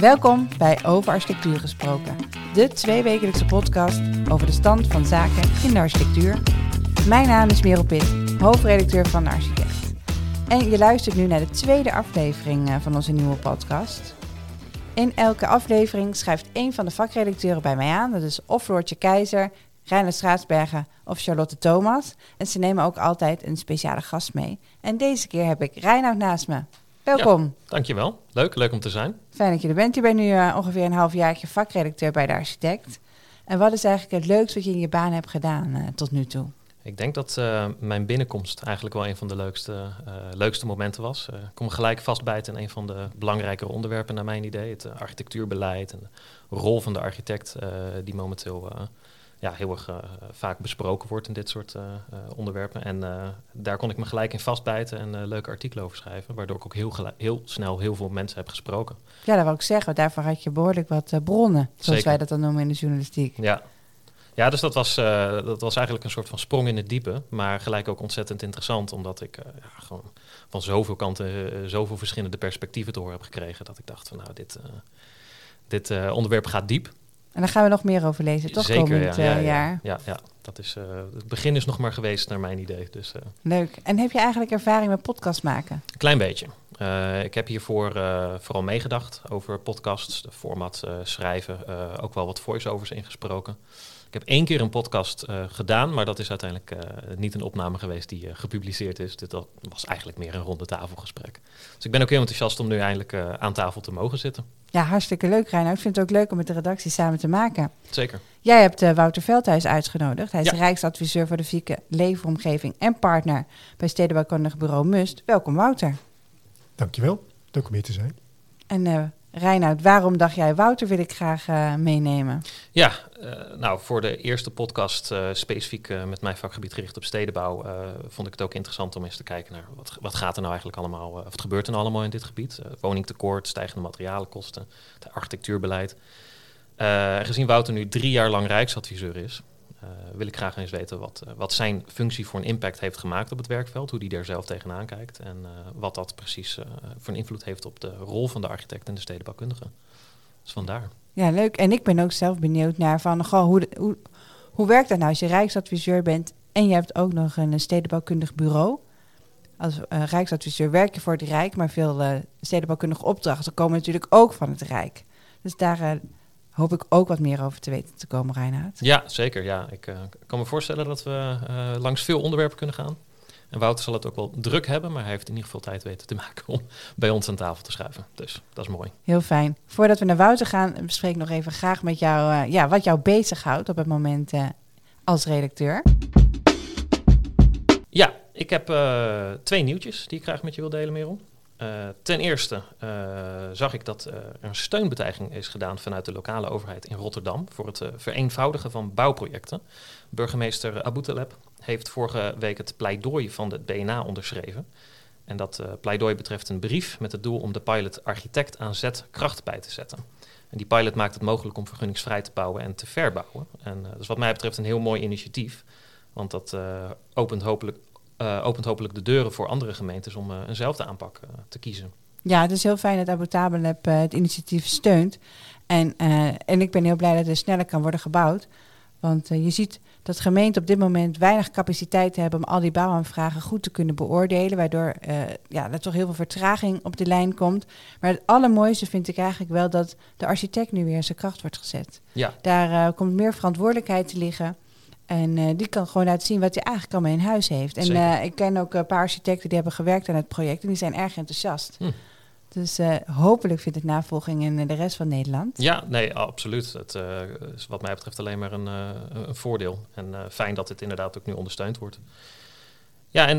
Welkom bij Over Architectuur Gesproken, de tweewekelijkse podcast over de stand van zaken in de architectuur. Mijn naam is Merel Pitt, hoofdredacteur van Architect. En je luistert nu naar de tweede aflevering eh, van onze nieuwe podcast. In elke aflevering schrijft een van de vakredacteuren bij mij aan. Dat is of Floortje Keizer, Reiner Straatsbergen of Charlotte Thomas. En ze nemen ook altijd een speciale gast mee. En deze keer heb ik Reinoud naast me. Welkom. Ja, dankjewel. Leuk, leuk om te zijn. Fijn dat je er bent. Je bent nu uh, ongeveer een half jaar vakredacteur bij de architect. En wat is eigenlijk het leukste wat je in je baan hebt gedaan uh, tot nu toe? Ik denk dat uh, mijn binnenkomst eigenlijk wel een van de leukste, leukste momenten was. Ik kom gelijk vastbijten in een van de belangrijkere onderwerpen naar mijn idee. Het architectuurbeleid en de rol van de architect die momenteel ja, heel erg uh, vaak besproken wordt in dit soort uh, uh, onderwerpen. En daar kon ik me gelijk in vastbijten en leuke artikelen over schrijven. Waardoor ik ook heel, heel snel heel veel mensen heb gesproken. Ja, dat wil ik zeggen. Daarvoor had je behoorlijk wat bronnen, zoals Zeker. wij dat dan noemen in de journalistiek. Ja, ja, dus dat was, dat was eigenlijk een soort van sprong in het diepe. Maar gelijk ook ontzettend interessant, omdat ik ja, gewoon van zoveel kanten, zoveel verschillende perspectieven te horen heb gekregen. Dat ik dacht van nou, dit, dit onderwerp gaat diep. En daar gaan we nog meer over lezen, toch? Zeker, komend ja, ja, uh, jaar. Ja, ja, dat is, uh, het begin is nog maar geweest naar mijn idee. Dus, uh. Leuk. En heb je eigenlijk ervaring met podcast maken? Klein beetje. ik heb hiervoor vooral meegedacht over podcasts, de format schrijven, ook wel wat voiceovers ingesproken. Ik heb één keer een podcast gedaan, maar dat is uiteindelijk niet een opname geweest die gepubliceerd is. Dit was eigenlijk meer een ronde tafelgesprek. Dus ik ben ook heel enthousiast om nu eindelijk aan tafel te mogen zitten. Ja, hartstikke leuk, Reinoud. Ik vind het ook leuk om met de redactie samen te maken. Zeker. Jij hebt uh, Wouter Veldhuis uitgenodigd. Hij is ja. Rijksadviseur voor de Vieke Leefomgeving en partner bij Stedenbouwkundig Bureau Must. Welkom, Wouter. Dankjewel. Leuk om hier te zijn. En uh, Reinoud, waarom dacht jij Wouter wil ik graag uh, meenemen? Ja, uh, nou voor de eerste podcast uh, specifiek met mijn vakgebied gericht op stedenbouw vond ik het ook interessant om eens te kijken naar wat, wat gaat er nou eigenlijk allemaal, of wat gebeurt er nou allemaal in dit gebied? woningtekort, stijgende materialenkosten, het architectuurbeleid. gezien Wouter nu drie jaar lang Rijksadviseur is, wil ik graag eens weten wat, uh, wat zijn functie voor een impact heeft gemaakt op het werkveld, hoe die er zelf tegenaan kijkt en uh, wat dat precies voor een invloed heeft op de rol van de architect en de stedenbouwkundige. Dus vandaar. Ja, leuk. En ik ben ook zelf benieuwd naar van, goh, hoe, hoe, hoe werkt dat nou als je Rijksadviseur bent en je hebt ook nog een stedenbouwkundig bureau? Als Rijksadviseur werk je voor het Rijk, maar veel stedenbouwkundige opdrachten komen natuurlijk ook van het Rijk. Dus daar hoop ik ook wat meer over te weten te komen, Reinhard. Ja, zeker. Ja. Ik uh, kan me voorstellen dat we uh, langs veel onderwerpen kunnen gaan. En Wouter zal het ook wel druk hebben, maar hij heeft in ieder geval tijd weten te maken om bij ons aan tafel te schuiven. Dus dat is mooi. Heel fijn. Voordat we naar Wouter gaan, bespreek ik nog even graag met jou uh, ja, wat jou bezighoudt op het moment als redacteur. Ja, ik heb twee nieuwtjes die ik graag met je wil delen, Merel. Uh, ten eerste uh, zag ik dat uh, er een steunbetuiging is gedaan vanuit de lokale overheid in Rotterdam voor het vereenvoudigen van bouwprojecten. Burgemeester Aboutaleb heeft vorige week het pleidooi van het BNA onderschreven. En dat pleidooi betreft een brief met het doel om de pilot architect aan zet kracht bij te zetten. En die pilot maakt het mogelijk om vergunningsvrij te bouwen en te verbouwen. En dat is wat mij betreft een heel mooi initiatief. Want dat opent hopelijk uh, opent hopelijk de deuren voor andere gemeentes om uh, eenzelfde aanpak uh, te kiezen. Ja, het is heel fijn dat Abu het initiatief steunt. En, en ik ben heel blij dat er sneller kan worden gebouwd. Want je ziet dat gemeenten op dit moment weinig capaciteit hebben om al die bouwaanvragen goed te kunnen beoordelen. Waardoor ja, er toch heel veel vertraging op de lijn komt. Maar het allermooiste vind ik eigenlijk wel dat de architect nu weer in zijn kracht wordt gezet. Ja. Daar komt meer verantwoordelijkheid te liggen. En uh, die kan gewoon laten zien wat hij eigenlijk allemaal in huis heeft. En uh, ik ken ook een paar architecten die hebben gewerkt aan het project en die zijn erg enthousiast. Hm. Dus uh, hopelijk vindt het navolging in de rest van Nederland. Ja, nee, absoluut. Het is wat mij betreft alleen maar een, een voordeel. En fijn dat het inderdaad ook nu ondersteund wordt. Ja, en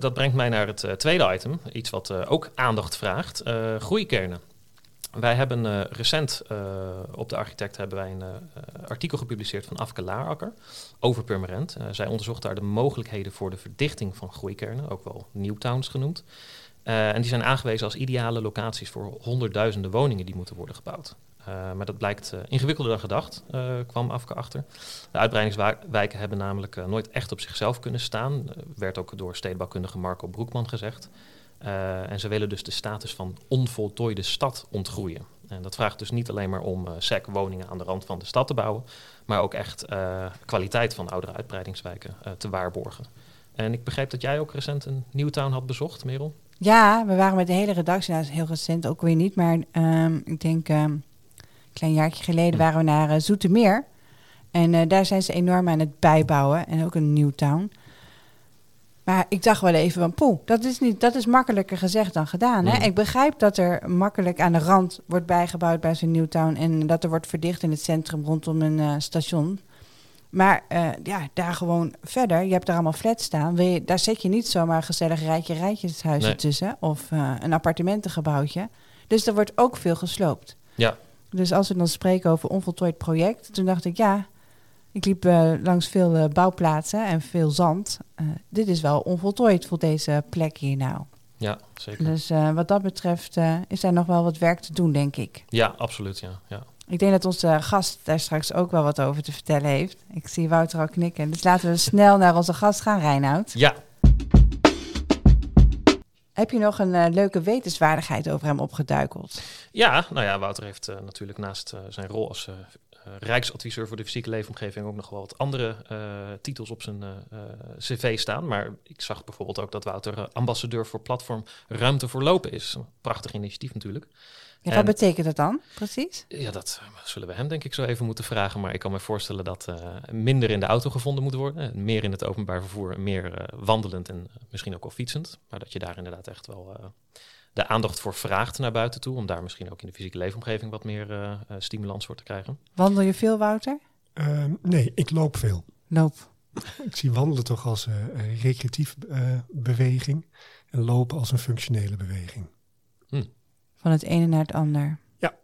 dat brengt mij naar het tweede item. Iets wat ook aandacht vraagt. groeikernen. Wij hebben uh, recent uh, op de architect hebben wij een uh, artikel gepubliceerd van Afke Laarakker over Purmerend. zij onderzocht daar de mogelijkheden voor de verdichting van groeikernen, ook wel Newtowns genoemd. en die zijn aangewezen als ideale locaties voor honderdduizenden woningen die moeten worden gebouwd. maar dat blijkt ingewikkelder dan gedacht, kwam Afke achter. De uitbreidingswijken hebben namelijk nooit echt op zichzelf kunnen staan. werd ook door stedenbouwkundige Marco Broekman gezegd. Uh, en ze willen dus de status van onvoltooide stad ontgroeien. En dat vraagt dus niet alleen maar om uh, SEC woningen aan de rand van de stad te bouwen, maar ook echt kwaliteit van oudere uitbreidingswijken te waarborgen. En ik begreep dat jij ook recent een Newtown had bezocht, Merel. Ja, we waren met de hele redactie, nou, dat is heel recent ook weer niet, maar ehm, ik denk um, een klein jaartje geleden waren we naar Zoetermeer. En daar zijn ze enorm aan het bijbouwen en ook een Newtown. Maar ik dacht wel even van, poeh, dat is, niet, dat is makkelijker gezegd dan gedaan. Hè? Hm. Ik begrijp dat er makkelijk aan de rand wordt bijgebouwd bij zo'n Newtown... en dat er wordt verdicht in het centrum rondom een uh, station. Maar uh, ja, daar gewoon verder. Je hebt er allemaal flats staan. Wil je, daar zet je niet zomaar gezellig rijtje rijtjeshuizen nee. tussen. Of uh, een appartementengebouwtje. Dus er wordt ook veel gesloopt. Ja. Dus als we dan spreken over onvoltooid project. Toen dacht ik, ja, ik liep uh, langs veel bouwplaatsen en veel zand. dit is wel onvoltooid voor deze plek hier nou. Ja, zeker. Dus wat dat betreft is er nog wel wat werk te doen, denk ik. Ja, absoluut. Ja. ja. Ik denk dat onze gast daar straks ook wel wat over te vertellen heeft. Ik zie Wouter al knikken. Dus laten we snel naar onze gast gaan, Reinoud. Ja. Heb je nog een uh, leuke wetenswaardigheid over hem opgeduikeld? Ja, nou ja, Wouter heeft uh, natuurlijk naast uh, zijn rol als Rijksadviseur voor de fysieke leefomgeving ook nog wel wat andere titels op zijn cv staan. Maar ik zag bijvoorbeeld ook dat Wouter ambassadeur voor platform Ruimte voor Lopen is. Een prachtig initiatief natuurlijk. Ja, wat betekent dat dan precies? Ja, dat eh, zullen we hem denk ik zo even moeten vragen. Maar ik kan me voorstellen dat uh, minder in de auto gevonden moet worden. Meer in het openbaar vervoer, meer uh, wandelend en misschien ook al fietsend. Maar dat je daar inderdaad echt wel de aandacht voor vraagt naar buiten toe. Om daar misschien ook in de fysieke leefomgeving wat meer stimulans voor te krijgen. Wandel je veel, Wouter? Ehm, nee, ik loop veel. Loop. ik zie wandelen toch als recreatief beweging. En lopen als een functionele beweging. Hm. Van het ene naar het ander. Ja,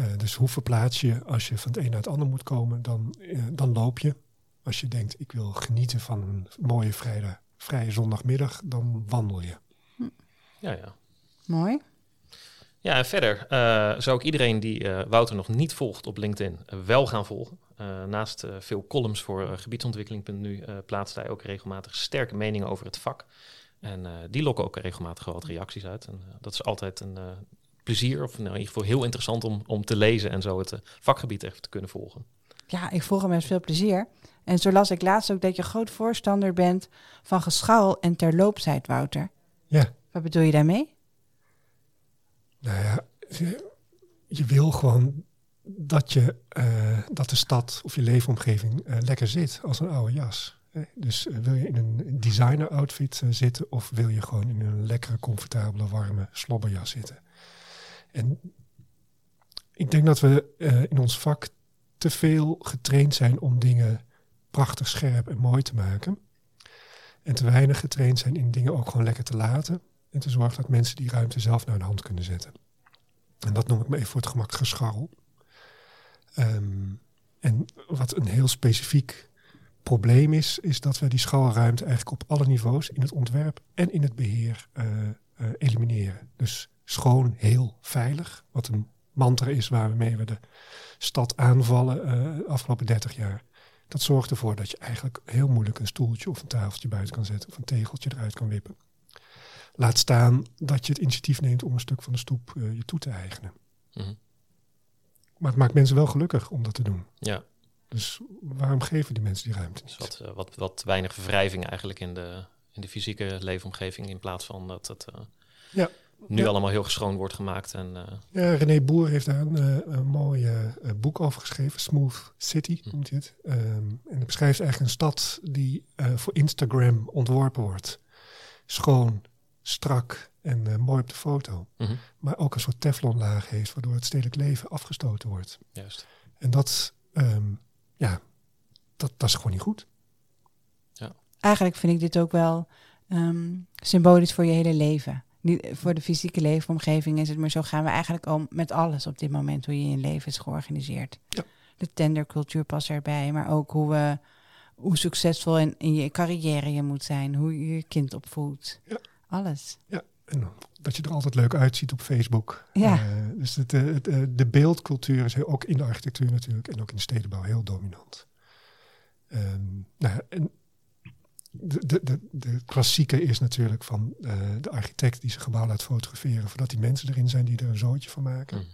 uh, dus hoe verplaats je als je van het een naar het ander moet komen, dan, uh, dan loop je. Als je denkt, ik wil genieten van een mooie vrijdag, vrije zondagmiddag, dan wandel je. Hm. Ja, ja. Mooi. Ja, en verder uh, zou ik iedereen die Wouter nog niet volgt op LinkedIn wel gaan volgen. naast veel columns voor gebiedsontwikkeling.nu plaatst hij ook regelmatig sterke meningen over het vak. En die lokken ook regelmatig wat reacties uit. En dat is altijd een plezier, of nou, in ieder geval heel interessant om, om te lezen en zo het uh, vakgebied even te kunnen volgen. Ja, ik volg hem met veel plezier. En zo las ik laatst ook dat je groot voorstander bent van geschouw en terloopsheid, Wouter. Ja. Wat bedoel je daarmee? Nou ja, je wil gewoon dat, je, uh, dat de stad of je leefomgeving uh, lekker zit als een oude jas. Dus wil je in een designer outfit zitten of wil je gewoon in een lekkere, comfortabele, warme slobberjas zitten? En ik denk dat we in ons vak te veel getraind zijn om dingen prachtig, scherp en mooi te maken. En te weinig getraind zijn in dingen ook gewoon lekker te laten. En te zorgen dat mensen die ruimte zelf naar hun hand kunnen zetten. En dat noem ik me even voor het gemak gescharrel. Um, en wat een heel specifiek probleem is, is dat we die scharrelruimte eigenlijk op alle niveaus in het ontwerp en in het beheer uh, uh, elimineren. Dus schoon, heel veilig. Wat een mantra is waarmee we de stad aanvallen de afgelopen 30 jaar. Dat zorgt ervoor dat je eigenlijk heel moeilijk een stoeltje of een tafeltje buiten kan zetten of een tegeltje eruit kan wippen. Laat staan dat je het initiatief neemt om een stuk van de stoep uh, je toe te eigenen. Mm -hmm. Maar het maakt mensen wel gelukkig om dat te doen. Ja. Dus waarom geven die mensen die ruimte niet? Dus wat, uh, wat, wat weinig wrijving eigenlijk in de, in de fysieke leefomgeving in plaats van dat het... ja nu allemaal heel geschoon wordt gemaakt. En, uh... Ja, René Boer heeft daar een, uh, een mooi boek over geschreven, Smooth City Hm. noemt hij het. Um, en het beschrijft eigenlijk een stad die voor Instagram ontworpen wordt. Schoon, strak en mooi op de foto. Mm -hmm. Maar ook een soort teflonlaag heeft, waardoor het stedelijk leven afgestoten wordt. Juist. En dat, um, ja, dat, dat is gewoon niet goed. Ja. Eigenlijk vind ik dit ook wel um, symbolisch voor je hele leven niet voor de fysieke leefomgeving is het, maar zo gaan we eigenlijk om met alles op dit moment, hoe je je leven is georganiseerd. Ja. De tendercultuur past erbij, maar ook hoe, we, hoe succesvol in, in je carrière je moet zijn, hoe je je kind opvoedt. Ja. Alles. Ja, en dat je er altijd leuk uitziet op Facebook. Ja. Uh, dus het, het, de beeldcultuur is ook in de architectuur natuurlijk en ook in de stedenbouw heel dominant. Um, nou, en de, de, de, de klassieke is natuurlijk van uh, de architect die zijn gebouw laat fotograferen voordat die mensen erin zijn die er een zootje van maken. Mm.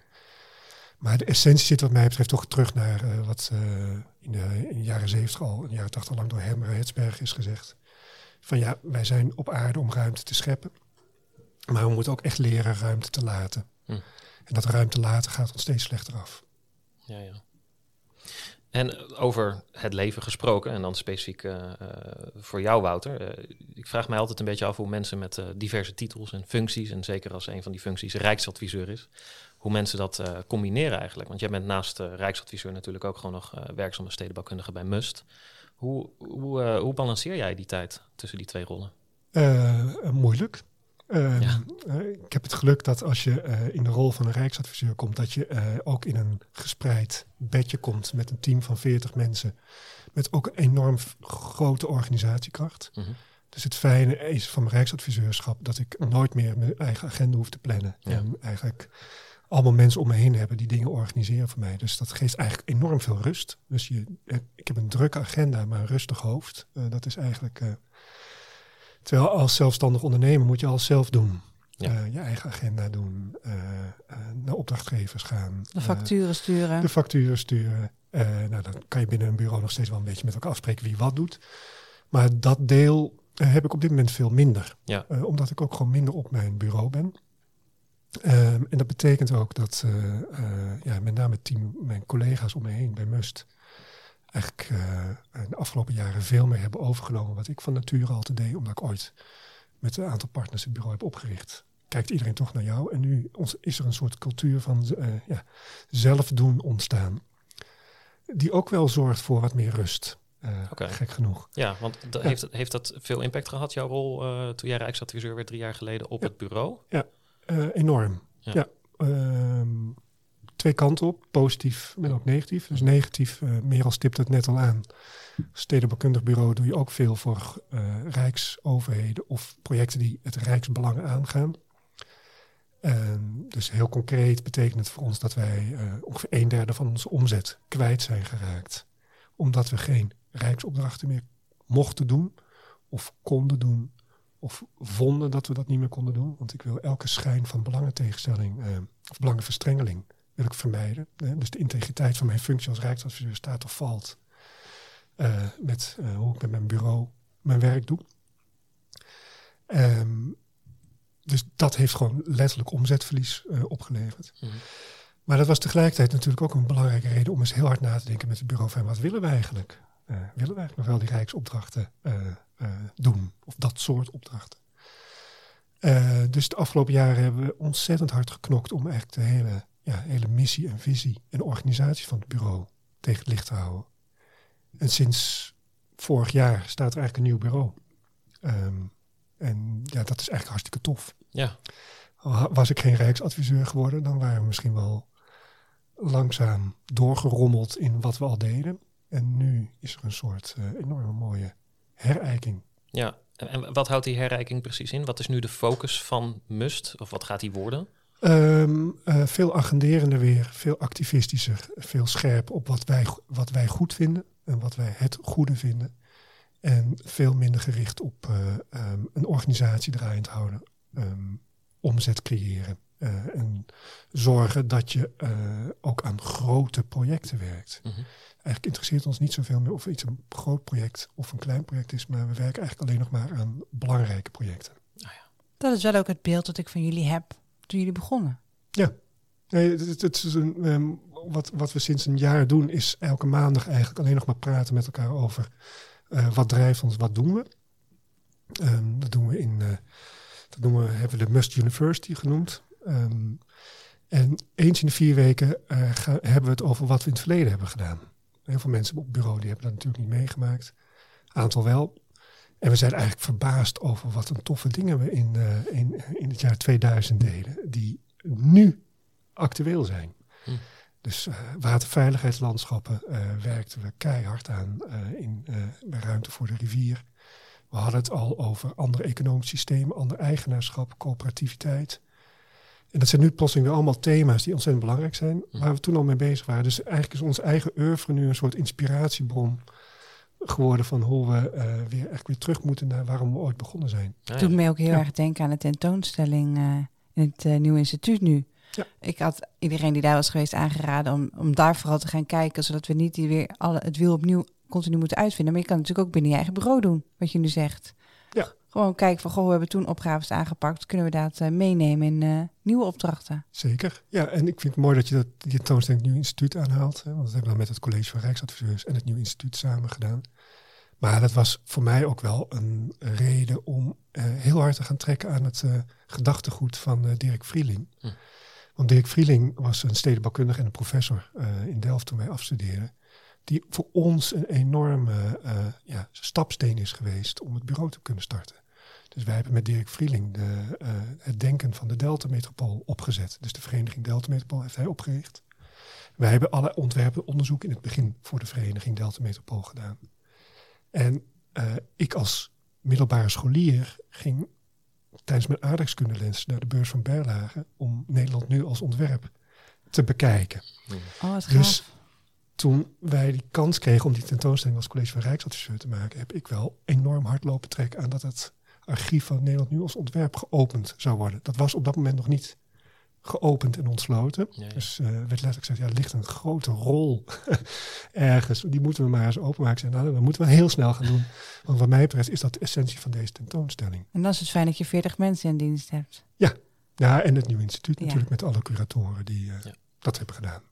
Maar de essentie zit wat mij betreft toch terug naar uh, wat uh, in, de, in, de, jaren zeventig al, in de jaren tachtig lang door Herman Hetsberg is gezegd. Van ja, wij zijn op aarde om ruimte te scheppen. Maar we moeten ook echt leren ruimte te laten. Hm. En dat ruimte laten gaat ons steeds slechter af. Ja, ja. En over het leven gesproken, en dan specifiek uh, uh, voor jou, Wouter. Uh, ik vraag mij altijd een beetje af hoe mensen met diverse titels en functies, en zeker als een van die functies Rijksadviseur is, hoe mensen dat combineren eigenlijk. Want jij bent naast Rijksadviseur natuurlijk ook gewoon nog werkzaam als stedenbouwkundige bij Must. Hoe, hoe, hoe balanceer jij die tijd tussen die twee rollen? moeilijk. Ehm, eh, ik heb het geluk dat als je eh, in de rol van een rijksadviseur komt, dat je ook in een gespreid bedje komt met een team van 40 mensen. Met ook een enorm grote organisatiekracht. Mhm. Dus het fijne is van mijn rijksadviseurschap dat ik nooit meer mijn eigen agenda hoef te plannen. En eigenlijk allemaal mensen om me heen hebben die dingen organiseren voor mij. Dus dat geeft eigenlijk enorm veel rust. Dus je, ik heb een drukke agenda, maar een rustig hoofd. dat is eigenlijk Terwijl als zelfstandig ondernemer moet je alles zelf doen. Eh, je eigen agenda doen, uh, naar opdrachtgevers gaan. De facturen sturen. De facturen sturen. nou, dan kan je binnen een bureau nog steeds wel een beetje met elkaar afspreken wie wat doet. Maar dat deel heb ik op dit moment veel minder. Ja. omdat ik ook gewoon minder op mijn bureau ben. Ehm, en dat betekent ook dat ja, met name team, mijn collega's om me heen bij Must eigenlijk uh, de afgelopen jaren veel meer hebben overgenomen wat ik van nature al te deed, omdat ik ooit met een aantal partners het bureau heb opgericht. Kijkt iedereen toch naar jou en nu is er een soort cultuur van uh, ja, zelf doen ontstaan, die ook wel zorgt voor wat meer rust. Uh, Gek genoeg. Ja, want Heeft, heeft dat veel impact gehad, jouw rol toen jij Rijksadviseur werd drie jaar geleden op het bureau? Ja, enorm. Ja. ja. Ehm, twee kanten op, positief en ook negatief. Dus negatief, uh, Merel stipt het net al aan. Stedenbouwkundig bureau doe je ook veel voor uh, rijksoverheden of projecten die het rijksbelang aangaan. dus heel concreet betekent het voor ons dat wij uh, ongeveer een derde van onze omzet kwijt zijn geraakt. Omdat we geen rijksopdrachten meer mochten doen of konden doen of vonden dat we dat niet meer konden doen. Want ik wil elke schijn van belangentegenstelling of belangenverstrengeling wil ik vermijden. Dus de integriteit van mijn functie als Rijksadviseur staat of valt uh, met hoe ik met mijn bureau mijn werk doe. Um, dus dat heeft gewoon letterlijk omzetverlies uh, opgeleverd. Mm -hmm. Maar dat was tegelijkertijd natuurlijk ook een belangrijke reden om eens heel hard na te denken met het bureau van wat willen we eigenlijk? Willen we eigenlijk nog wel die rijksopdrachten doen? Of dat soort opdrachten? dus de afgelopen jaren hebben we ontzettend hard geknokt om eigenlijk de hele ja, hele missie en visie en organisatie van het bureau tegen het licht te houden. En sinds vorig jaar staat er eigenlijk een nieuw bureau. Um, en ja, dat is eigenlijk hartstikke tof. Ja. Was ik geen rijksadviseur geworden, dan waren we misschien wel langzaam doorgerommeld in wat we al deden. En nu is er een soort uh, enorme mooie herijking. Ja, en, en wat houdt die herijking precies in? Wat is nu de focus van Must? Of wat gaat die worden? Um, uh, veel agenderender weer, veel activistischer, veel scherp op wat wij, wat wij goed vinden en wat wij het goede vinden. En veel minder gericht op uh, um, een organisatie draaiend houden, um, omzet creëren. Uh, en zorgen dat je ook aan grote projecten werkt. Mm -hmm. Eigenlijk interesseert ons niet zoveel meer of iets een groot project of een klein project is, maar we werken eigenlijk alleen nog maar aan belangrijke projecten. Ah ja. Dat is wel ook het beeld dat ik van jullie heb toen jullie begonnen. Ja, nee, het, het is een, um, wat, wat we sinds een jaar doen, is elke maandag eigenlijk alleen nog maar praten met elkaar over uh, wat drijft ons, wat doen we. Um, dat doen we in, uh, dat doen we, hebben we de Must University genoemd. Um, en eens in de vier weken uh, gaan, hebben we het over wat we in het verleden hebben gedaan. Heel veel mensen op het bureau die hebben dat natuurlijk niet meegemaakt. Aantal wel. En we zijn eigenlijk verbaasd over wat een toffe dingen we in, uh, in, in het jaar 2000 deden, die nu actueel zijn. Hm. Dus uh, waterveiligheidslandschappen werkten we keihard aan in, bij Ruimte voor de Rivier. We hadden het al over andere economisch systemen, ander eigenaarschap, coöperativiteit. En dat zijn nu plotseling weer allemaal thema's die ontzettend belangrijk zijn, hm. waar we toen al mee bezig waren. Dus eigenlijk is onze eigen oeuvre nu een soort inspiratiebron geworden van hoe we uh, weer echt weer terug moeten naar waarom we ooit begonnen zijn. Ja, Doet mij ook heel erg denken aan de tentoonstelling uh, in het uh, Nieuwe Instituut nu. Ik had iedereen die daar was geweest aangeraden om, om daar vooral te gaan kijken, zodat we niet die weer alle, het wiel opnieuw continu moeten uitvinden. Maar je kan het natuurlijk ook binnen je eigen bureau doen, wat je nu zegt. Gewoon kijken van, goh, we hebben toen opgaves aangepakt. Kunnen we dat eh, meenemen in eh, nieuwe opdrachten? Zeker. Ja, en ik vind het mooi dat je dat, die tentoonstelling het Nieuw Instituut aanhaalt. Hè, want dat hebben we dan met het College van Rijksadviseurs en het Nieuw Instituut samen gedaan. Maar dat was voor mij ook wel een reden om eh, heel hard te gaan trekken aan het eh, gedachtegoed van eh, Dirk Vrieling. Hm. Want Dirk Vrieling was een stedenbouwkundige en een professor eh, in Delft toen wij afstudeerden. Die voor ons een enorme eh, ja, stapsteen is geweest om het bureau te kunnen starten. Dus wij hebben met Dirk Vrieling de, eh, het denken van de Delta Metropool opgezet. Dus de vereniging Delta Metropool heeft hij opgericht. Wij hebben alle ontwerpen en onderzoek in het begin voor de vereniging Delta Metropool gedaan. En eh, ik als middelbare scholier ging tijdens mijn aardrijkskundelens naar de beurs van Berlage om Nederland nu als ontwerp te bekijken. Oh, Dus gaaf. Toen wij die kans kregen om die tentoonstelling als college van Rijksadviseur te maken, heb ik wel enorm hard lopen trekken aan dat het archief van Nederland nu als ontwerp geopend zou worden. Dat was op dat moment nog niet geopend en ontsloten. Ja, ja. Dus eh, werd letterlijk gezegd, ja, er ligt een grote rol ergens. Die moeten we maar eens openmaken. Nou, dat moeten we heel snel gaan doen. Want wat mij betreft is dat de essentie van deze tentoonstelling. En dan is het fijn dat je 40 mensen in dienst hebt. Ja, en het Nieuw Instituut Ja. natuurlijk met alle curatoren die eh, Ja. dat hebben gedaan.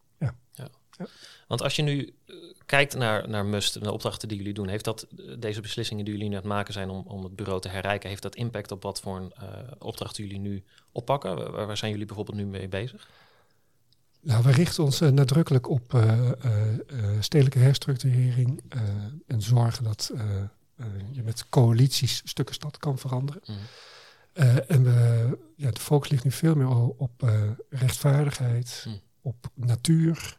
Want als je nu eh, kijkt naar, naar MUST, de opdrachten die jullie doen, heeft dat, eh, deze beslissingen die jullie nu aan het maken zijn om, om het bureau te herrijken, heeft dat impact op wat voor een, eh, opdrachten jullie nu oppakken? Waar, waar zijn jullie bijvoorbeeld nu mee bezig? Nou, we richten ons nadrukkelijk op stedelijke herstructurering en zorgen dat je met coalities stukken stad kan veranderen. Mhm. En we, ja, de focus ligt nu veel meer op rechtvaardigheid, Hm. op natuur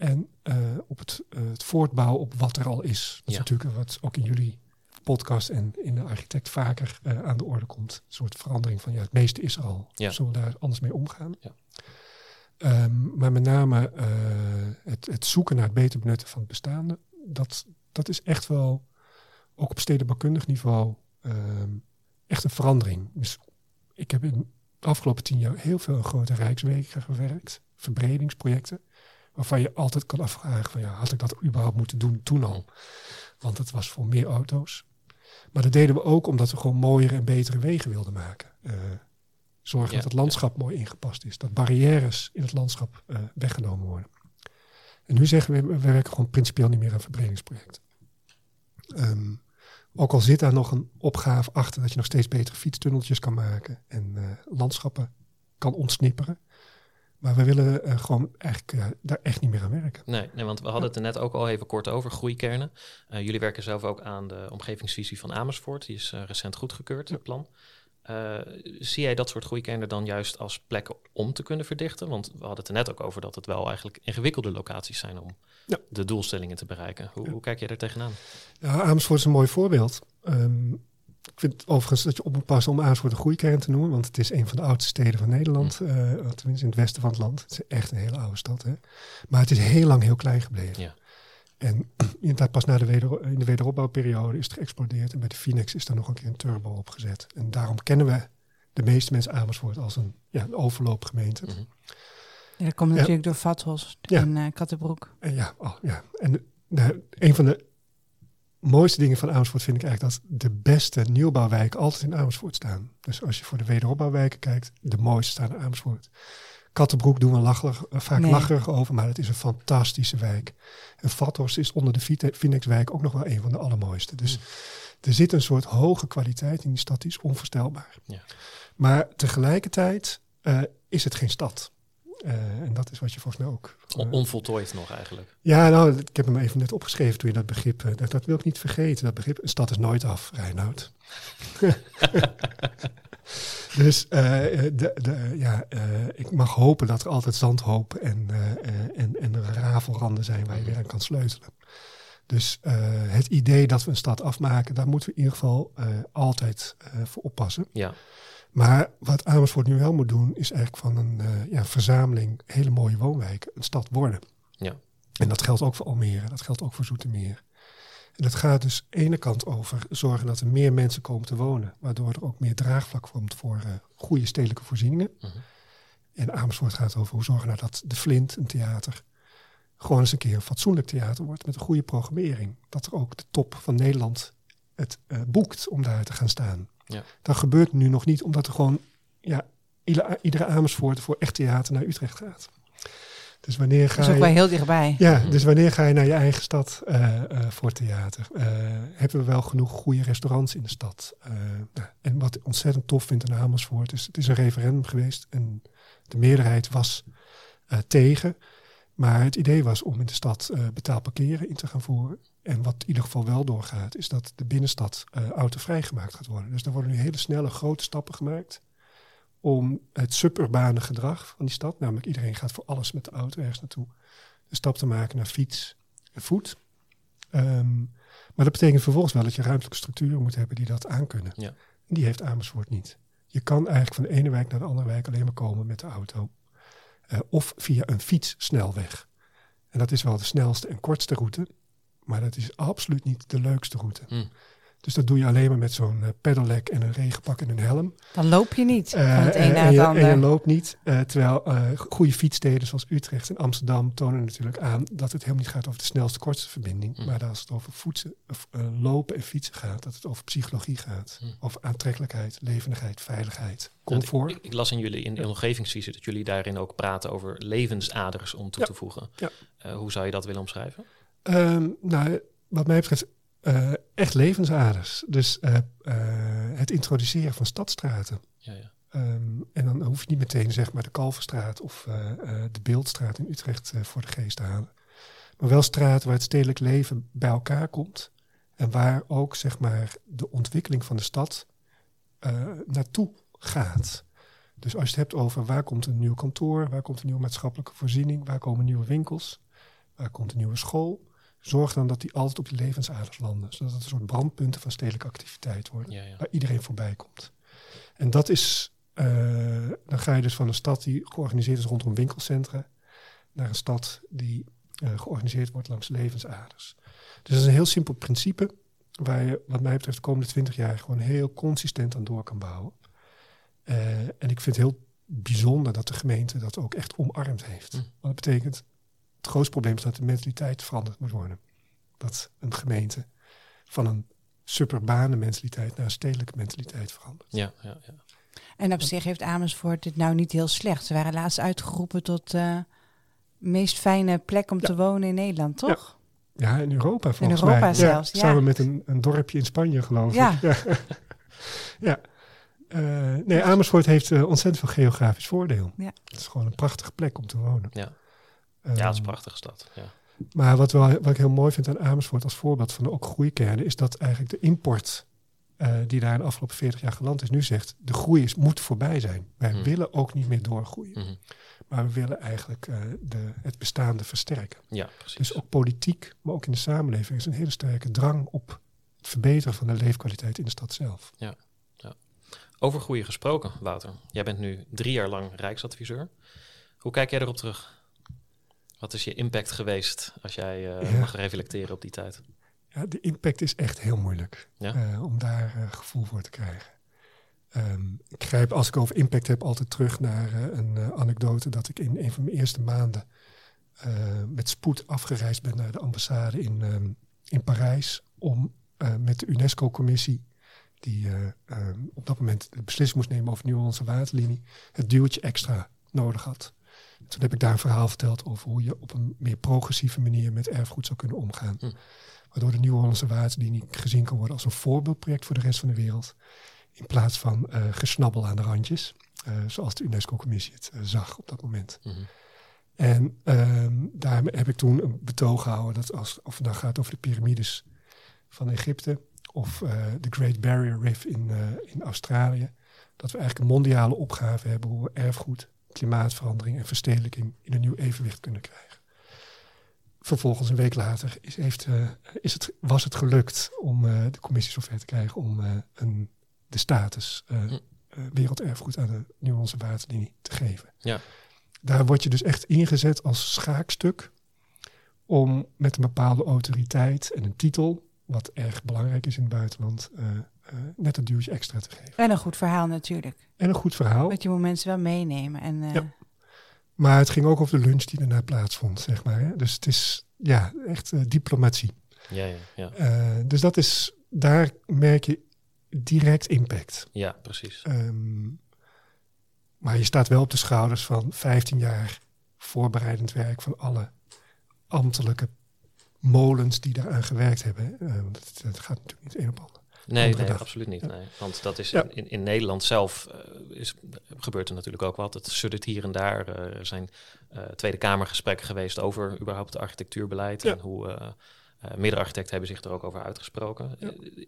en eh, op het, eh, het voortbouwen op wat er al is. Dat is natuurlijk wat ook in jullie podcast en in de architect vaker eh, aan de orde komt. Een soort verandering van ja, het meeste is er al. Ja. Zullen we daar anders mee omgaan? Ja. Ehm, maar met name het, het zoeken naar het beter benutten van het bestaande, dat, dat is echt wel, ook op stedenbouwkundig niveau, ehm, echt een verandering. Dus ik heb in de afgelopen tien jaar heel veel grote rijkswegen gewerkt, verbredingsprojecten, waarvan je altijd kan afvragen van ja, had ik dat überhaupt moeten doen toen al? Want het was voor meer auto's. Maar dat deden we ook omdat we gewoon mooiere en betere wegen wilden maken. Eh, zorgen Ja, dat het landschap mooi ingepast is. Dat barrières in het landschap eh, weggenomen worden. En nu zeggen we, we werken gewoon principieel niet meer aan verbredingsprojecten. Ehm, ook al zit daar nog een opgave achter dat je nog steeds betere fietstunneltjes kan maken en eh, landschappen kan ontsnipperen. Maar we willen eh, gewoon eigenlijk ja, daar echt niet meer aan werken. Nee, nee, want we hadden het er net ook al even kort over, groeikernen. Eh, jullie werken zelf ook aan de omgevingsvisie van Amersfoort. Die is eh, recent goedgekeurd, het plan. Eh, zie jij dat soort groeikernen dan juist als plekken om te kunnen verdichten? Want we hadden het er net ook over dat het wel eigenlijk ingewikkelde locaties zijn om Ja. de doelstellingen te bereiken. Hoe, hoe kijk jij daar tegenaan? Amersfoort is een mooi voorbeeld. Ehm, ik vind overigens dat je op moet passen om Amersfoort een groeikern te noemen, want het is een van de oudste steden van Nederland, eh, tenminste in het westen van het land. Het is echt een hele oude stad. Hè? Maar het is heel lang heel klein gebleven. Ja. En inderdaad pas na de weder, in de wederopbouwperiode is het geëxplodeerd en bij de Phoenix is daar nog een keer een turbo opgezet. En daarom kennen we de meeste mensen Amersfoort als een, ja, een overloopgemeente. Mhm. Ja, dat komt Ja. natuurlijk door Vathos Ja. in eh Kattenbroek. En ja, oh, ja. en de, de- een van de mooiste dingen van Amersfoort vind ik eigenlijk dat de beste nieuwbouwwijken altijd in Amersfoort staan. Dus als je voor de wederopbouwwijken kijkt, de mooiste staan in Amersfoort. Kattenbroek doen we lacherig, eh, vaak Nee. lacherig over, maar het is een fantastische wijk. En Vathorst is onder de Phoenixwijk ook nog wel een van de allermooiste. Dus er zit een soort hoge kwaliteit in die stad, die is onvoorstelbaar. Ja. Maar tegelijkertijd eh, is het geen stad. Eh, en dat is wat je volgens mij ook... Eh, onvoltooid nog eigenlijk. ja, nou, ik heb hem even net opgeschreven toen je dat begrip... eh, dat, dat wil ik niet vergeten, dat begrip. Een stad is nooit af, Reinoud. dus de, de, ja, ik mag hopen dat er altijd zandhoop en, en, en rafelranden zijn waar je weer aan kan sleutelen. Dus het idee dat we een stad afmaken, daar moeten we in ieder geval altijd voor oppassen. Ja, Maar wat Amersfoort nu wel moet doen, is eigenlijk van een eh, ja, verzameling hele mooie woonwijken een stad worden. Ja. En dat geldt ook voor Almere, dat geldt ook voor Zoetermeer. En dat gaat dus aan de ene kant over zorgen dat er meer mensen komen te wonen, waardoor er ook meer draagvlak komt voor eh, goede stedelijke voorzieningen. Mhm. En Amersfoort gaat over hoe zorgen we nou dat de Flint, een theater, gewoon eens een keer een fatsoenlijk theater wordt met een goede programmering. Dat er ook de top van Nederland het uh, boekt om daar te gaan staan. Ja. Dat gebeurt nu nog niet, omdat er gewoon ja, iedere, iedere Amersfoort voor echt theater naar Utrecht gaat. Dus wanneer ga Dat is ook je... wel heel dichtbij. Ja, dus wanneer ga je naar je eigen stad eh, eh, voor theater? Eh, hebben we wel genoeg goede restaurants in de stad? Eh, nou, en wat ik ontzettend tof vind aan Amersfoort is, het is een referendum geweest en de meerderheid was eh, tegen. Maar het idee was om in de stad eh betaald parkeren in te gaan voeren. En wat in ieder geval wel doorgaat, is dat de binnenstad eh autovrij gemaakt gaat worden. Dus er worden nu hele snelle grote stappen gemaakt om het suburbane gedrag van die stad, namelijk iedereen gaat voor alles met de auto ergens naartoe, de stap te maken naar fiets en voet. Ehm, maar dat betekent vervolgens wel dat je ruimtelijke structuren moet hebben die dat aankunnen. Ja. Die heeft Amersfoort niet. Je kan eigenlijk van de ene wijk naar de andere wijk alleen maar komen met de auto. Eh, of via een fietssnelweg. En dat is wel de snelste en kortste route, maar dat is absoluut niet de leukste route. Hm. Dus dat doe je alleen maar met zo'n uh, pedelec en een regenpak en een helm. Dan loop je niet Uh, van het een en, naar het je, ander. en je loopt niet. Uh, terwijl uh, goede fietssteden zoals Utrecht en Amsterdam tonen natuurlijk aan dat het helemaal niet gaat over de snelste, kortste verbinding. Mm. Maar dat als het over voetsen, of, uh, lopen en fietsen gaat, dat het over psychologie gaat. Mm. Over aantrekkelijkheid, levendigheid, veiligheid, comfort. Ik, ik, las in jullie in de omgevingsvisie dat jullie daarin ook praten over levensaders om toe Ja. te voegen. Ja. Uh, hoe zou je dat willen omschrijven? Um, nou, wat mij betreft uh, echt levensaders. Dus uh, uh, het introduceren van stadstraten. Ja, ja. Um, en dan hoef je niet meteen zeg maar de Kalverstraat of de Beeldstraat in Utrecht voor de geest te halen. Maar wel straten waar het stedelijk leven bij elkaar komt. En waar ook zeg maar de ontwikkeling van de stad naartoe gaat. Dus als je het hebt over waar komt een nieuw kantoor, waar komt een nieuwe maatschappelijke voorziening, waar komen nieuwe winkels, waar komt een nieuwe school. Zorg dan dat die altijd op die levensaders landen. Zodat het een soort brandpunten van stedelijke activiteit worden. Ja, ja. Waar iedereen voorbij komt. En dat is, uh, dan ga je dus van een stad die georganiseerd is rondom winkelcentra. Naar een stad die uh, georganiseerd wordt langs levensaders. Dus dat is een heel simpel principe. Waar je wat mij betreft de komende twintig jaar gewoon heel consistent aan door kan bouwen. Uh, en ik vind het heel bijzonder dat de gemeente dat ook echt omarmd heeft. Want dat betekent het grootste probleem is dat de mentaliteit veranderd moet worden. Dat een gemeente van een suburbane mentaliteit naar een stedelijke mentaliteit verandert. Ja, ja, ja. En op zich heeft Amersfoort dit nou niet heel slecht. Ze waren laatst uitgeroepen tot de uh, meest fijne plek om ja. te wonen in Nederland, toch? Ja, ja in Europa volgens in Europa mij. zelfs, ja, Samen met een, een, dorpje in Spanje, geloof ja. ik. Ja. ja. Uh, nee, Amersfoort heeft uh, ontzettend veel geografisch voordeel. Ja. Het is gewoon een prachtige plek om te wonen. Ja. Ja, het is een prachtige stad. Ja. Maar wat, wel, wat ik heel mooi vind aan Amersfoort als voorbeeld van de ook groeikernen, is dat eigenlijk de import uh, die daar in de afgelopen 40 jaar geland is, nu zegt de groei is, moet voorbij zijn. Wij mm. willen ook niet meer doorgroeien. Mm -hmm. Maar we willen eigenlijk uh, de, het bestaande versterken. Ja, precies. Dus ook politiek, maar ook in de samenleving is een hele sterke drang op het verbeteren van de leefkwaliteit in de stad zelf. Ja. ja. Over groei gesproken, Wouter. Jij bent nu drie jaar lang Rijksadviseur. Hoe kijk jij erop terug? Wat is je impact geweest als jij uh, ja. mag reflecteren op die tijd? Ja, de impact is echt heel moeilijk ja? uh, om daar uh, gevoel voor te krijgen. Um, ik grijp als ik over impact heb altijd terug naar een anekdote dat ik in een van mijn eerste maanden met spoed afgereisd ben naar de ambassade in, um, in Parijs om met de UNESCO-commissie die um, op dat moment de beslissing moest nemen over Nieuw-Hollandse waterlinie het duwtje extra nodig had. Toen heb ik daar een verhaal verteld over hoe je op een meer progressieve manier met erfgoed zou kunnen omgaan. Hm. Waardoor de Nieuw-Hollandse waterlinie gezien kan worden als een voorbeeldproject voor de rest van de wereld. In plaats van uh, gesnabbel aan de randjes, uh, zoals de UNESCO-commissie het uh, zag op dat moment. -hmm. En um, daar heb ik toen een betoog gehouden dat als of het nou gaat over de piramides van Egypte of de Great Barrier Reef in, in Australië, dat we eigenlijk een mondiale opgave hebben hoe we erfgoed klimaatverandering en verstedelijking in een nieuw evenwicht kunnen krijgen. Vervolgens, een week later, is, heeft, uh, is het, was het gelukt om uh, de commissie zover te krijgen om uh, een, de status Hm. werelderfgoed aan de Nieuw-Hollandse waterlinie te geven. Ja. Daar word je dus echt ingezet als schaakstuk om met een bepaalde autoriteit en een titel, wat erg belangrijk is in het buitenland, net een duwtje extra te geven. En een goed verhaal natuurlijk. En een goed verhaal. Want je moet mensen wel meenemen en uh, Ja. Maar het ging ook over de lunch die daarna plaatsvond, zeg maar. Hè? Dus het is ja, echt uh, diplomatie. Ja, ja, ja. Uh, dus dat is, daar merk je direct impact. Ja, precies. Um, maar je staat wel op de schouders van 15 jaar voorbereidend werk van alle ambtelijke molens die daaraan gewerkt hebben. Uh, want het, het, gaat natuurlijk niet één op ander. Nee, nee absoluut niet. Nee. Want dat is in, in Nederland zelf uh, is, gebeurt er natuurlijk ook wat. Het suddert hier en daar. Uh, er zijn Tweede Kamergesprekken geweest over überhaupt het architectuurbeleid. En hoe meerdere architecten hebben zich er ook over uitgesproken.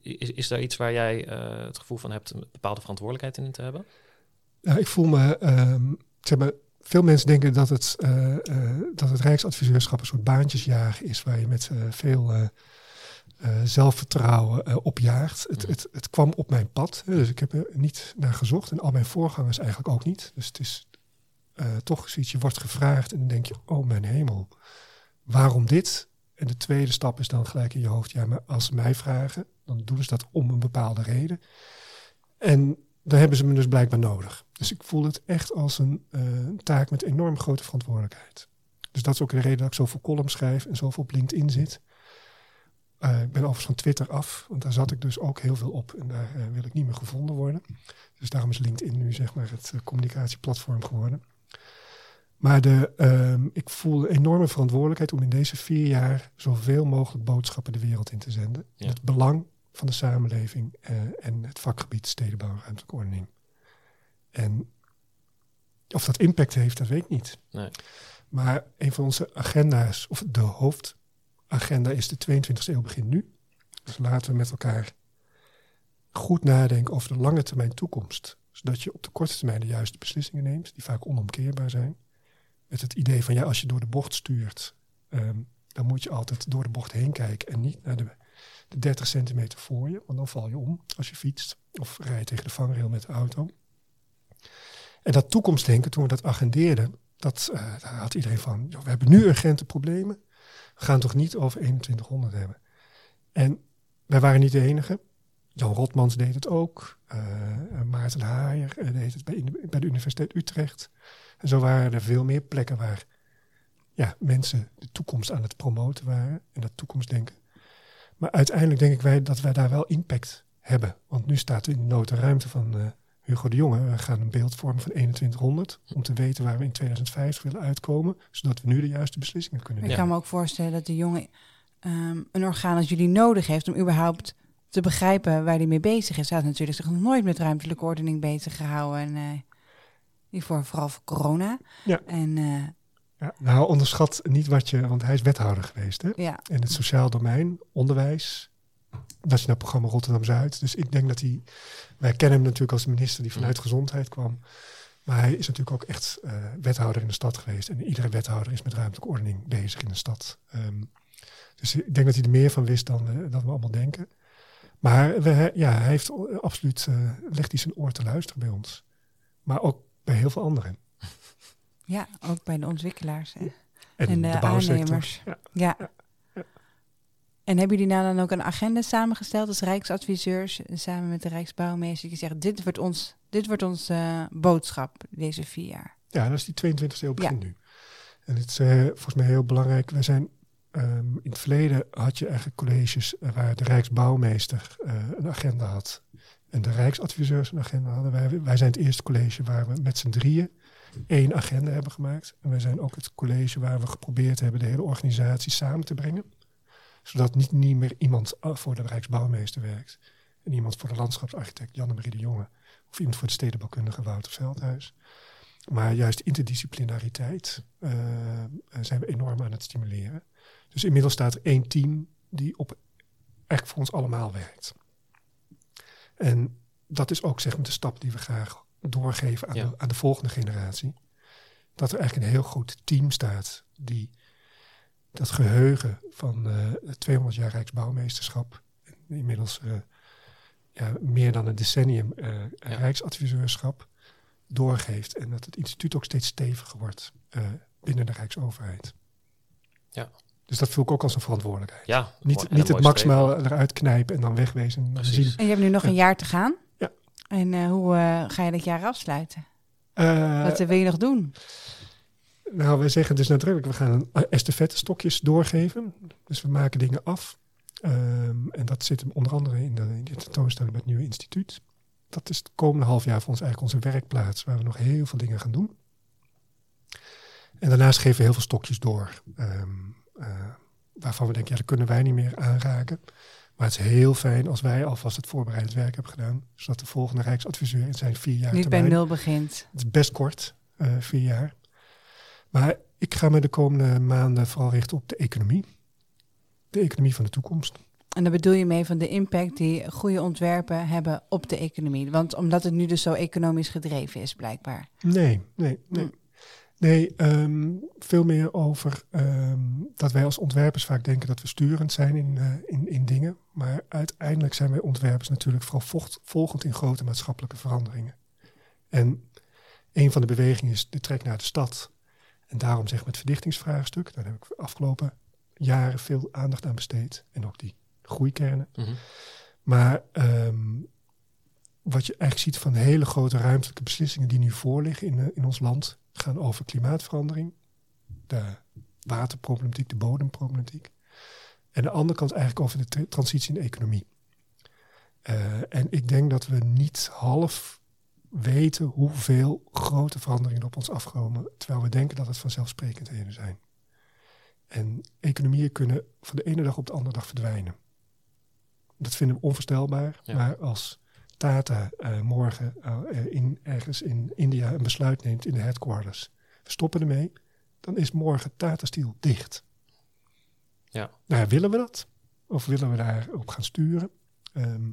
Is, is daar iets waar jij het gevoel van hebt een bepaalde verantwoordelijkheid in te hebben? Ik voel me, um, zeg maar, veel mensen denken dat het, uh, uh, dat het Rijksadviseurschap een soort baantjesjagen is, waar je met uh, veel zelfvertrouwen opjaagt. Het, het, het, kwam op mijn pad, dus ik heb er niet naar gezocht en al mijn voorgangers eigenlijk ook niet. Dus het is toch zoiets, je wordt gevraagd en dan denk je, oh mijn hemel, waarom dit? En de tweede stap is dan gelijk in je hoofd, ja, maar als ze mij vragen, dan doen ze dat om een bepaalde reden. En daar hebben ze me dus blijkbaar nodig. Dus ik voel het echt als een uh, taak met enorm grote verantwoordelijkheid. Dus dat is ook de reden dat ik zoveel columns schrijf en zoveel op LinkedIn zit. Uh, ik ben overigens van Twitter af, want daar zat ik dus ook heel veel op en daar uh, wil ik niet meer gevonden worden. Dus daarom is LinkedIn nu zeg maar het communicatieplatform geworden. Maar de, uh, ik voel een enorme verantwoordelijkheid om in deze vier jaar zoveel mogelijk boodschappen de wereld in te zenden. Ja. Het belang van de samenleving en het vakgebied stedenbouw en ruimtelijke ordening. En of dat impact heeft, dat weet ik niet. Nee. Maar een van onze agenda's, of de hoofdagenda, is de 22e eeuw begin nu. Dus laten we met elkaar goed nadenken over de lange termijn toekomst. Zodat je op de korte termijn de juiste beslissingen neemt, die vaak onomkeerbaar zijn. Met het idee van ja, als je door de bocht stuurt, um, dan moet je altijd door de bocht heen kijken en niet naar de de 30 centimeter voor je, want dan val je om als je fietst of rijdt tegen de vangrail met de auto. En dat toekomstdenken, toen we dat agendeerden, dat, uh, daar had iedereen van, we hebben nu urgente problemen, we gaan toch niet over 2100 hebben. En wij waren niet de enige. Jan Rotmans deed het ook. Uh, Maarten Haaier uh, deed het bij, bij, de Universiteit Utrecht. En zo waren er veel meer plekken waar ja, mensen de toekomst aan het promoten waren. En dat toekomstdenken. Maar uiteindelijk denk ik wij dat wij daar wel impact hebben. Want nu staat in de notenruimte van uh, Hugo de Jonge, we gaan een beeld vormen van 2100 om te weten waar we in 2050 willen uitkomen, zodat we nu de juiste beslissingen kunnen nemen. Ik kan me ook voorstellen dat de jongen um, een orgaan als jullie nodig heeft om überhaupt te begrijpen waar hij mee bezig is. Hij had natuurlijk zich nog nooit met ruimtelijke ordening bezig gehouden en uh, hiervoor vooral voor corona. Ja. En uh, ja, nou, onderschat niet wat je, want hij is wethouder geweest hè? Ja. in het sociaal domein, onderwijs, Nationaal Programma Rotterdam Zuid. Dus ik denk dat hij, wij kennen hem natuurlijk als minister die vanuit gezondheid kwam. Maar hij is natuurlijk ook echt uh, wethouder in de stad geweest. En iedere wethouder is met ruimtelijke ordening bezig in de stad. Um, dus ik denk dat hij er meer van wist dan, uh, dan we allemaal denken. Maar we, ja, hij heeft absoluut, uh, legt hij zijn oor te luisteren bij ons. Maar ook bij heel veel anderen. Ja, ook bij de ontwikkelaars hè? en, en, de, de aannemers. Ja. Ja. Ja. En hebben jullie nou dan ook een agenda samengesteld als Rijksadviseurs, samen met de Rijksbouwmeester, die zegt, dit wordt ons, dit wordt onze uh, boodschap deze vier jaar? Ja, dat is die 22e eeuw begin nu. En het is uh, volgens mij heel belangrijk. We zijn um, in het verleden had je eigenlijk colleges waar de Rijksbouwmeester uh, een agenda had en de Rijksadviseurs een agenda hadden. Wij, wij zijn het eerste college waar we met z'n drieën één agenda hebben gemaakt. En wij zijn ook het college waar we geprobeerd hebben de hele organisatie samen te brengen. Zodat niet, niet meer iemand voor de Rijksbouwmeester werkt. En iemand voor de landschapsarchitect Janne-Marie de Jonge. Of iemand voor de stedenbouwkundige Wouter Veldhuis. Maar juist interdisciplinariteit uh, zijn we enorm aan het stimuleren. Dus inmiddels staat er één team die op echt voor ons allemaal werkt. En dat is ook zeg maar de stap die we graag doorgeven aan, Ja. de, aan de volgende generatie. Dat er eigenlijk een heel goed team staat die dat geheugen van eh 200 jaar Rijksbouwmeesterschap, en inmiddels eh, ja, meer dan een decennium eh, Rijksadviseurschap, doorgeeft. En dat het instituut ook steeds steviger wordt eh, binnen de Rijksoverheid. Ja. Dus dat voel ik ook als een verantwoordelijkheid. Ja, Niet, mooi- niet het maximaal streven. eruit knijpen en dan wegwezen. En zien. En je hebt nu nog een jaar te gaan. Ja. En eh, hoe eh, ga je dat jaar afsluiten? Eh, Wat wil je nog doen? Nou, wij zeggen dus nadrukkelijk, we gaan een estafette stokjes doorgeven. Dus we maken dingen af. Ehm, en dat zit hem onder andere in de, in de tentoonstelling bij het Nieuwe Instituut. Dat is het komende half jaar voor ons eigenlijk onze werkplaats, waar we nog heel veel dingen gaan doen. En daarnaast geven we heel veel stokjes door. ehm, eh, waarvan we denken, ja, dat kunnen wij niet meer aanraken. Maar het is heel fijn als wij alvast het voorbereidend werk hebben gedaan. Zodat de volgende Rijksadviseur in zijn vier jaar Niet bij nul begint. Het is best kort, eh, vier jaar. Maar ik ga me de komende maanden vooral richten op de economie. De economie van de toekomst. En daar bedoel je mee van de impact die goede ontwerpen hebben op de economie. Want omdat het nu dus zo economisch gedreven is, blijkbaar. Nee, nee, nee. Hm. Nee, ehm, veel meer over ehm, dat wij als ontwerpers vaak denken dat we sturend zijn in, eh, in, in dingen. Maar uiteindelijk zijn wij ontwerpers natuurlijk vooral vocht, volgend in grote maatschappelijke veranderingen. En een van de bewegingen is de trek naar de stad. En daarom zeg ik met het verdichtingsvraagstuk, daar heb ik de afgelopen jaren veel aandacht aan besteed. En ook die groeikernen. Mhm. Maar ehm, wat je eigenlijk ziet van hele grote ruimtelijke beslissingen die nu voorliggen in, eh, in ons land, gaan over klimaatverandering, de waterproblematiek, de bodemproblematiek. En de andere kant eigenlijk over de tra- transitie in de economie. Eh, en ik denk dat we niet half weten hoeveel grote veranderingen op ons afkomen, terwijl we denken dat het vanzelfsprekendheden zijn. En economieën kunnen van de ene dag op de andere dag verdwijnen. Dat vinden we onvoorstelbaar, Ja. maar als Tata eh, morgen eh, eh, in, ergens in India een besluit neemt in de headquarters, we stoppen ermee, dan is morgen Tata Steel dicht. Ja. Nou, willen we dat? Of willen we daarop gaan sturen? Ehm,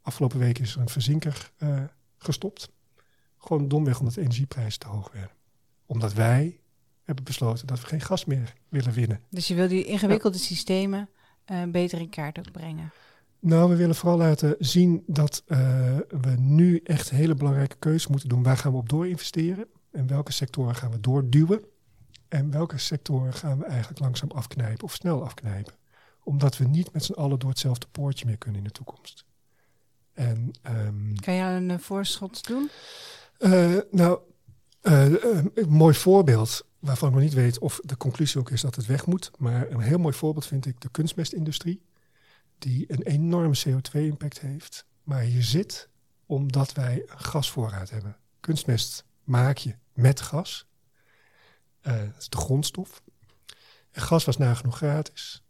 afgelopen week is er een verzinker eh, gestopt. Gewoon domweg omdat de energieprijzen te hoog werden. Omdat wij hebben besloten dat we geen gas meer willen winnen. Dus je wil die ingewikkelde systemen eh, beter in kaart ook brengen. Nou, we willen vooral laten zien dat eh, we nu echt hele belangrijke keuzes moeten doen. Waar gaan we op door investeren? En welke sectoren gaan we doorduwen? En welke sectoren gaan we eigenlijk langzaam afknijpen of snel afknijpen? Omdat we niet met z'n allen door hetzelfde poortje meer kunnen in de toekomst. En ehm, Kan je een eh, voorschot doen? eh, nou, eh, een mooi voorbeeld waarvan ik nog niet weet of de conclusie ook is dat het weg moet. Maar een heel mooi voorbeeld vind ik de kunstmestindustrie, die een enorme CO2-impact heeft. Maar hier zit omdat wij een gasvoorraad hebben. Kunstmest maak je met gas. Dat is de grondstof. En gas was nagenoeg gratis.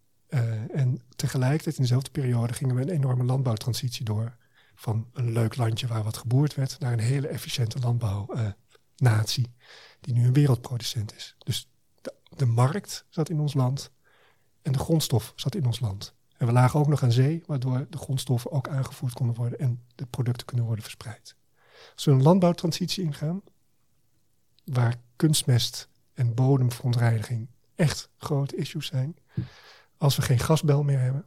En tegelijkertijd in dezelfde periode gingen we een enorme landbouwtransitie door van een leuk landje waar wat geboerd werd naar een hele efficiënte landbouwnatie die nu een wereldproducent is. Dus de, de markt zat in ons land en de grondstof zat in ons land. En we lagen ook nog aan zee, waardoor de grondstoffen ook aangevoerd konden worden en de producten kunnen worden verspreid. Als we een landbouwtransitie ingaan, waar kunstmest en bodemverontreiniging echt grote issues zijn, als we geen gasbel meer hebben,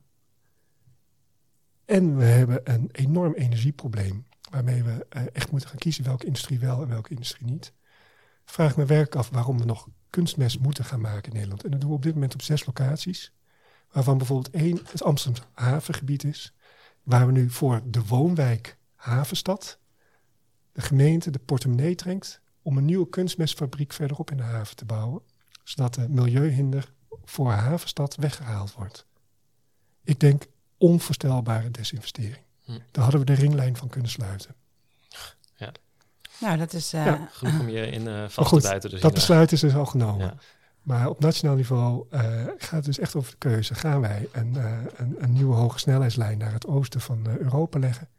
en we hebben een enorm energieprobleem, waarmee we eh, echt moeten gaan kiezen welke industrie wel en welke industrie niet. Vraag me werk af waarom we nog kunstmest moeten gaan maken in Nederland. En dat doen we op dit moment op zes locaties, waarvan bijvoorbeeld één het Amsterdam havengebied is, waar we nu voor de woonwijk Havenstad de gemeente de portemonnee trekt om een nieuwe kunstmestfabriek verderop in de haven te bouwen, zodat de milieuhinder voor Havenstad weggehaald wordt. Ik denk onvoorstelbare desinvestering. Hm. Daar hadden we de ringlijn van kunnen sluiten. Nou, dat is... eh, Ja. Genoeg om je in eh vast goed, te bijten. Dus dat eh, besluit is dus al genomen. ja. Maar op nationaal niveau eh, gaat het dus echt over de keuze. Gaan wij een, eh, een, een nieuwe hoge snelheidslijn naar het oosten van Europa leggen?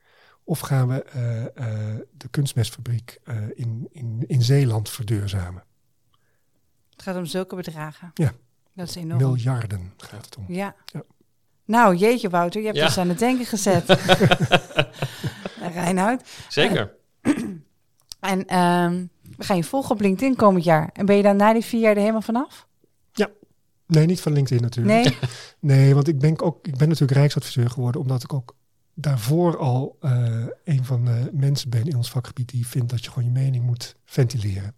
Of gaan we eh, eh, de kunstmestfabriek eh, in, in, in Zeeland verduurzamen? Het gaat om zulke bedragen. Ja. Dat is enorm. Miljarden gaat het om. Ja. Ja. Nou, jeetje Wouter, je hebt Ja. ons aan het denken gezet. Reinoud. Zeker. En ehm, we gaan je volgen op LinkedIn komend jaar. En ben je dan na die vier jaar er helemaal vanaf? Nee, niet van LinkedIn natuurlijk. Nee? Nee, want ik ben, ook, ik ben natuurlijk Rijksadviseur geworden, omdat ik ook daarvoor al eh, een van de mensen ben in ons vakgebied die vindt dat je gewoon je mening moet ventileren.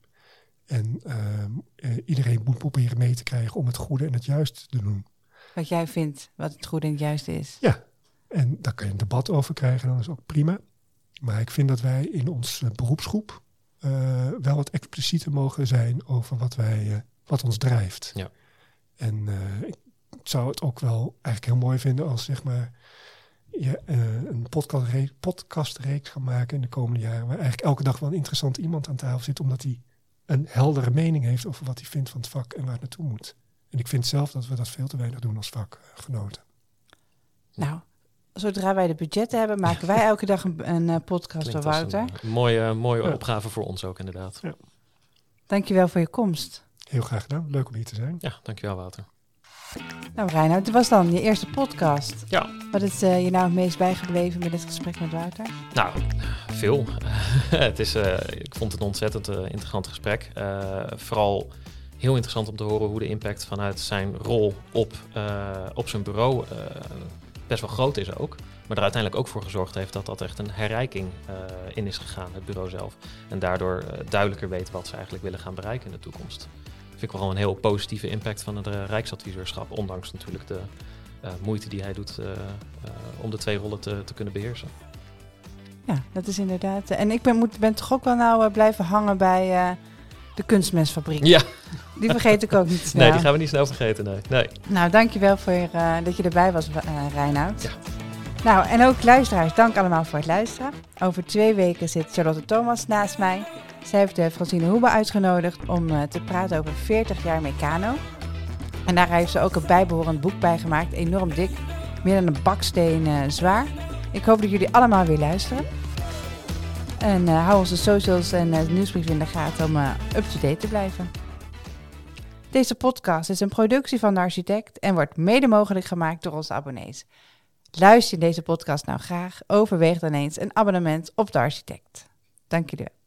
En ehm, eh, iedereen moet proberen mee te krijgen om het goede en het juiste te doen. Wat jij vindt, wat het goede en het juiste is. En daar kan je een debat over krijgen, dan is ook prima. Maar ik vind dat wij in onze beroepsgroep eh, wel wat explicieter mogen zijn over wat, wij, eh, wat ons drijft. Ja. En eh, ik zou het ook wel eigenlijk heel mooi vinden als zeg maar, je eh, een podcastreeks, podcastreeks gaat maken in de komende jaren. Waar eigenlijk elke dag wel een interessant iemand aan tafel zit, omdat hij een heldere mening heeft over wat hij vindt van het vak en waar het naartoe moet. En ik vind zelf dat we dat veel te weinig doen als vakgenoten. Nou, zodra wij de budgetten hebben, maken wij elke dag een, een eh, podcast Klinkt Wouter. Een, een mooie, mooie Ja. opgave voor ons ook inderdaad. Dankjewel voor je komst. Heel graag gedaan. Leuk om hier te zijn. Ja, dankjewel Wouter. Nou, Reinoud, dit was dan je eerste podcast. Ja. Wat is eh, je nou het meest bijgebleven met dit gesprek met Wouter? Nou, veel. het is, eh, ik vond het een ontzettend eh, interessant gesprek. Eh, vooral heel interessant om te horen hoe de impact vanuit zijn rol op, eh, op zijn bureau eh, best wel groot is ook. Maar er uiteindelijk ook voor gezorgd heeft dat dat echt een herrijking eh, in is gegaan, het bureau zelf. En daardoor duidelijker weten wat ze eigenlijk willen gaan bereiken in de toekomst. Vind ik wel een heel positieve impact van het eh, Rijksadviseurschap. Ondanks natuurlijk de moeite die hij doet om de twee rollen te, te kunnen beheersen. Ja, dat is inderdaad. en ik ben, moet, ben toch ook wel nou blijven hangen bij de kunstmestfabriek. Ja, Die vergeet ik ook niet snel. nee, die gaan we niet snel vergeten. Nee. nee. Nou, dankjewel voor eh, dat je erbij was, eh Reinoud. Ja. Nou, en ook luisteraars, dank allemaal voor het luisteren. Over twee weken zit Charlotte Thomas naast mij. Zij heeft de Francine Hoebe uitgenodigd om eh, te praten over 40 jaar Meccano. En daar heeft ze ook een bijbehorend boek bij gemaakt, enorm dik, meer dan een baksteen eh, zwaar. Ik hoop dat jullie allemaal weer luisteren. En eh, hou onze socials en eh, nieuwsbrief in de gaten om eh, up-to-date te blijven. Deze podcast is een productie van de architect en wordt mede mogelijk gemaakt door onze abonnees. Luister je deze podcast nou graag, overweeg dan eens een abonnement op de architect. Dank jullie wel.